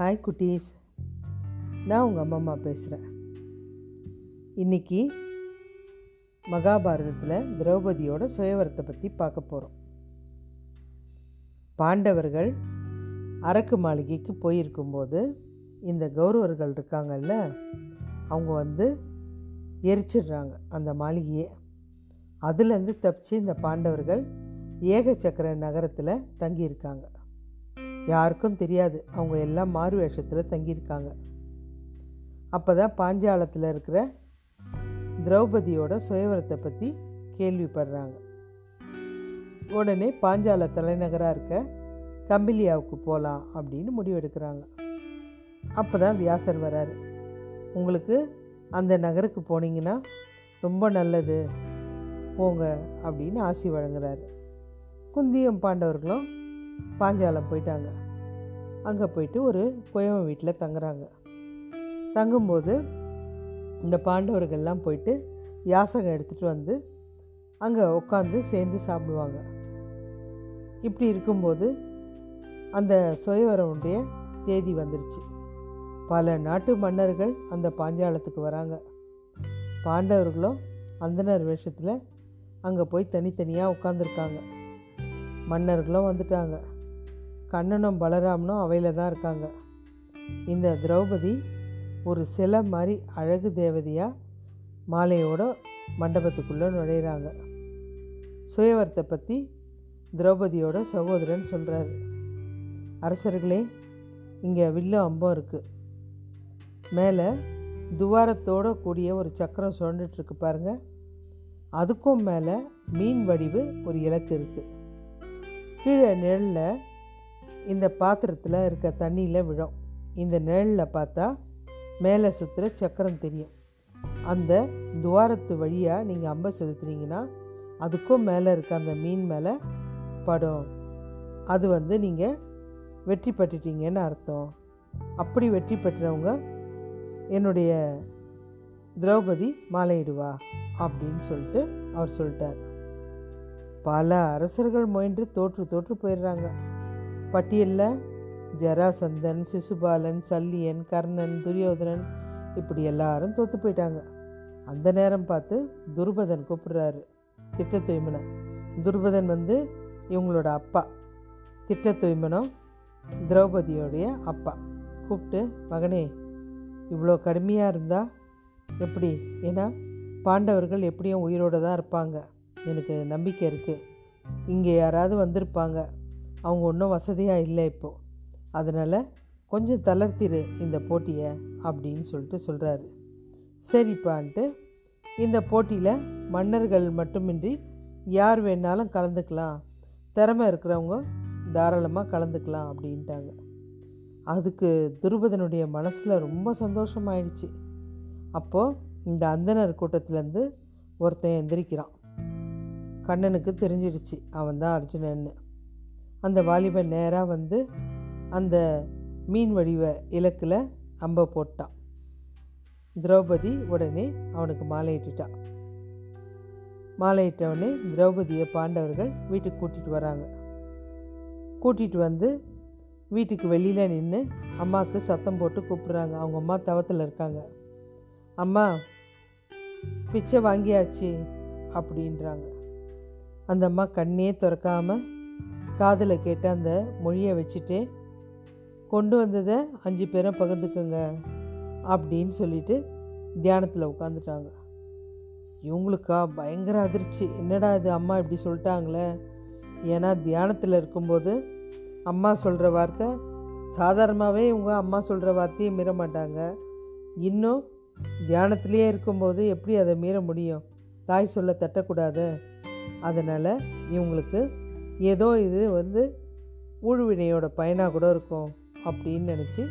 Hi குட்டீஸ் நான் உங்கள் அம்மா அம்மா பேசுகிறேன் இன்னைக்கு மகாபாரதத்தில் திரௌபதியோட சுயவரத்தை பற்றி பார்க்க போகிறோம் பாண்டவர்கள் அரக்கு மாளிகைக்கு போயிருக்கும்போது இந்த கௌரவர்கள் இருக்காங்கல்ல அவங்க வந்து எரிச்சிடுறாங்க அந்த மாளிகையை. அதுலேருந்து தப்பிச்சு இந்த பாண்டவர்கள் ஏக சக்கர நகரத்தில் தங்கியிருக்காங்க. யாருக்கும் தெரியாது. அவங்க எல்லாம் மாறு வேஷத்தில் தங்கியிருக்காங்க. அப்போ தான் பாஞ்சாலத்தில் இருக்கிற திரௌபதியோட சுயவரத்தை பற்றி கேள்விப்படுறாங்க. உடனே பாஞ்சால தலைநகராக இருக்க கம்பிலியாவுக்கு போகலாம் அப்படின்னு முடிவெடுக்கிறாங்க. அப்போ தான் வியாசர் வராரு. உங்களுக்கு அந்த நகருக்கு போனீங்கன்னா ரொம்ப நல்லது. போங்க அப்படின்னு ஆசி வழங்குறாரு. குந்தியம் பாண்டவர்களும் பாஞ்சாலம் போயிட்டாங்க. அங்கே போயிட்டு ஒரு குயவன் வீட்டில் தங்குறாங்க. தங்கும்போது இந்த பாண்டவர்கள்லாம் போயிட்டு யாசகம் எடுத்துகிட்டு வந்து அங்கே உட்காந்து சேர்ந்து சாப்பிடுவாங்க. இப்படி இருக்கும்போது அந்த சுயவரனுடைய தேதி வந்துருச்சு. பல நாட்டு மன்னர்கள் அந்த பாஞ்சாலத்துக்கு வராங்க. பாண்டவர்களும் அந்தனர் வேஷத்தில் அங்கே போய் தனித்தனியாக உட்காந்துருக்காங்க மன்னர்களும் வந்துட்டாங்க. கண்ணனும் பலராமனும் அவையில் தான் இருக்காங்க. இந்த திரௌபதி ஒரு சிலை மாதிரி அழகு தேவதையாக மாலையோட மண்டபத்துக்குள்ளே நுழையிறாங்க. சுயவரத்தை பற்றி திரௌபதியோட சகோதரன் சொல்கிறாரு அரசர்களே இங்கே வில்ல அம்பம் இருக்குது மேலே துவாரத்தோட கூடிய ஒரு சக்கரம் சுழண்டுட்டுருக்கு பாருங்கள் அதுக்கும் மேலே மீன் வடிவு ஒரு இலக்கு இருக்குது கீழே நிழலில் இந்த பாத்திரத்தில் இருக்க தண்ணியில் விழும். இந்த நிழலில் பார்த்தா மேலே சுற்றுற சக்கரம் தெரியும். அந்த துவாரத்து வழியாக நீங்கள் அம்பை செலுத்துனீங்கன்னா அதுக்கும் மேலே இருக்க அந்த மீன் மேலே படும். அது வந்து நீங்கள் வெற்றி பெற்றுட்டீங்கன்னு அர்த்தம். அப்படி வெற்றி பெற்றவங்க என்னுடைய திரௌபதி மாலையிடுவா அப்படின்னு சொல்லிட்டு அவர் சொல்லிட்டார். பல அரசர்கள் முயன்று தோற்று தோற்று போயிடுறாங்க. பட்டியலில் ஜராசந்தன் சிசுபாலன் சல்லியன் கர்ணன் துரியோதனன் இப்படி எல்லாரும் தோற்று போயிட்டாங்க. அந்த நேரம் பார்த்து துருபதன் கூப்பிடுறாரு. திட்டத்தொய்மனை துருபதன் வந்து இவங்களோட அப்பா. திட்டத்தொய்மனம் திரௌபதியோடைய அப்பா. கூப்பிட்டு மகனே இவ்வளோ கடுமையாக இருந்தால் எப்படி? ஏன்னா பாண்டவர்கள் எப்படியும் உயிரோடு தான் இருப்பாங்க. எனக்கு நம்பிக்கை இருக்குது இங்கே யாராவது வந்திருப்பாங்க. அவங்க ஒன்றும் வசதியாக இல்லை இப்போது அதனால் கொஞ்சம் தளர்த்திரு இந்த போட்டியை அப்படின்னு சொல்லிட்டு சொல்கிறாரு சரிப்பான்ட்டு இந்த போட்டியில் மன்னர்கள் மட்டுமின்றி யார் வேணாலும் கலந்துக்கலாம். திறமை இருக்கிறவங்க தாராளமாக கலந்துக்கலாம் அப்படின்ட்டாங்க. அதுக்கு துருபதனுடைய மனசில் ரொம்ப சந்தோஷமாயிடுச்சு. அப்போது இந்த அந்தனர் கூட்டத்திலேருந்து ஒருத்தன் எந்திரிக்கிறான். கண்ணனுக்கு தெரிஞ்சிடுச்சு. அவன் தான் அர்ஜுனன்னு. அந்த வாலிபன் நேராக வந்து அந்த மீன் வடிவ இலக்கில் அம்பை போட்டான். திரௌபதி உடனே அவனுக்கு மாலையிட்டுட்டான் மாலையிட்டவனே திரௌபதியை பாண்டவர்கள் வீட்டுக்கு கூட்டிகிட்டு வராங்க. கூட்டிகிட்டு வந்து வீட்டுக்கு வெளியில் நின்று அம்மாவுக்கு சத்தம் போட்டு கூப்பிட்றாங்க. அவங்க அம்மா தவத்தில் இருக்காங்க. அம்மா பிச்சை வாங்கியாச்சு அப்படின்றாங்க. அந்த அம்மா கண்ணே திறக்காமல் காதில் கேட்ட அந்த மொழியை வச்சுட்டு கொண்டு வந்ததை அஞ்சு பேரும் பகிர்ந்துக்குங்க அப்படின்னு சொல்லிட்டு தியானத்தில் உட்காந்துட்டாங்க இவங்களுக்கா பயங்கர அதிர்ச்சி. என்னடா இது அம்மா இப்படி சொல்லிட்டாங்களே? ஏன்னா தியானத்தில் இருக்கும்போது அம்மா சொல்கிற வார்த்தை சாதாரணமாகவே இவங்க அம்மா சொல்கிற வார்த்தையை மீற மாட்டாங்க. இன்னும் தியானத்திலே இருக்கும்போது எப்படி அதை மீற முடியும்? தாய் சொல்ல தட்டக்கூடாது? அதனால் இவங்களுக்கு ஏதோ இது வந்து ஊழ்வினையோட பயனாக கூட இருக்கும் அப்படின்னு நினச்சி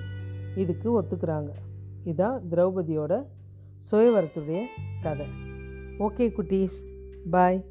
இதுக்கு ஒத்துக்கிறாங்க. இதுதான் திரௌபதியோட சுயவரத்துடைய கதை. ஓகே குட்டீஸ். பாய்.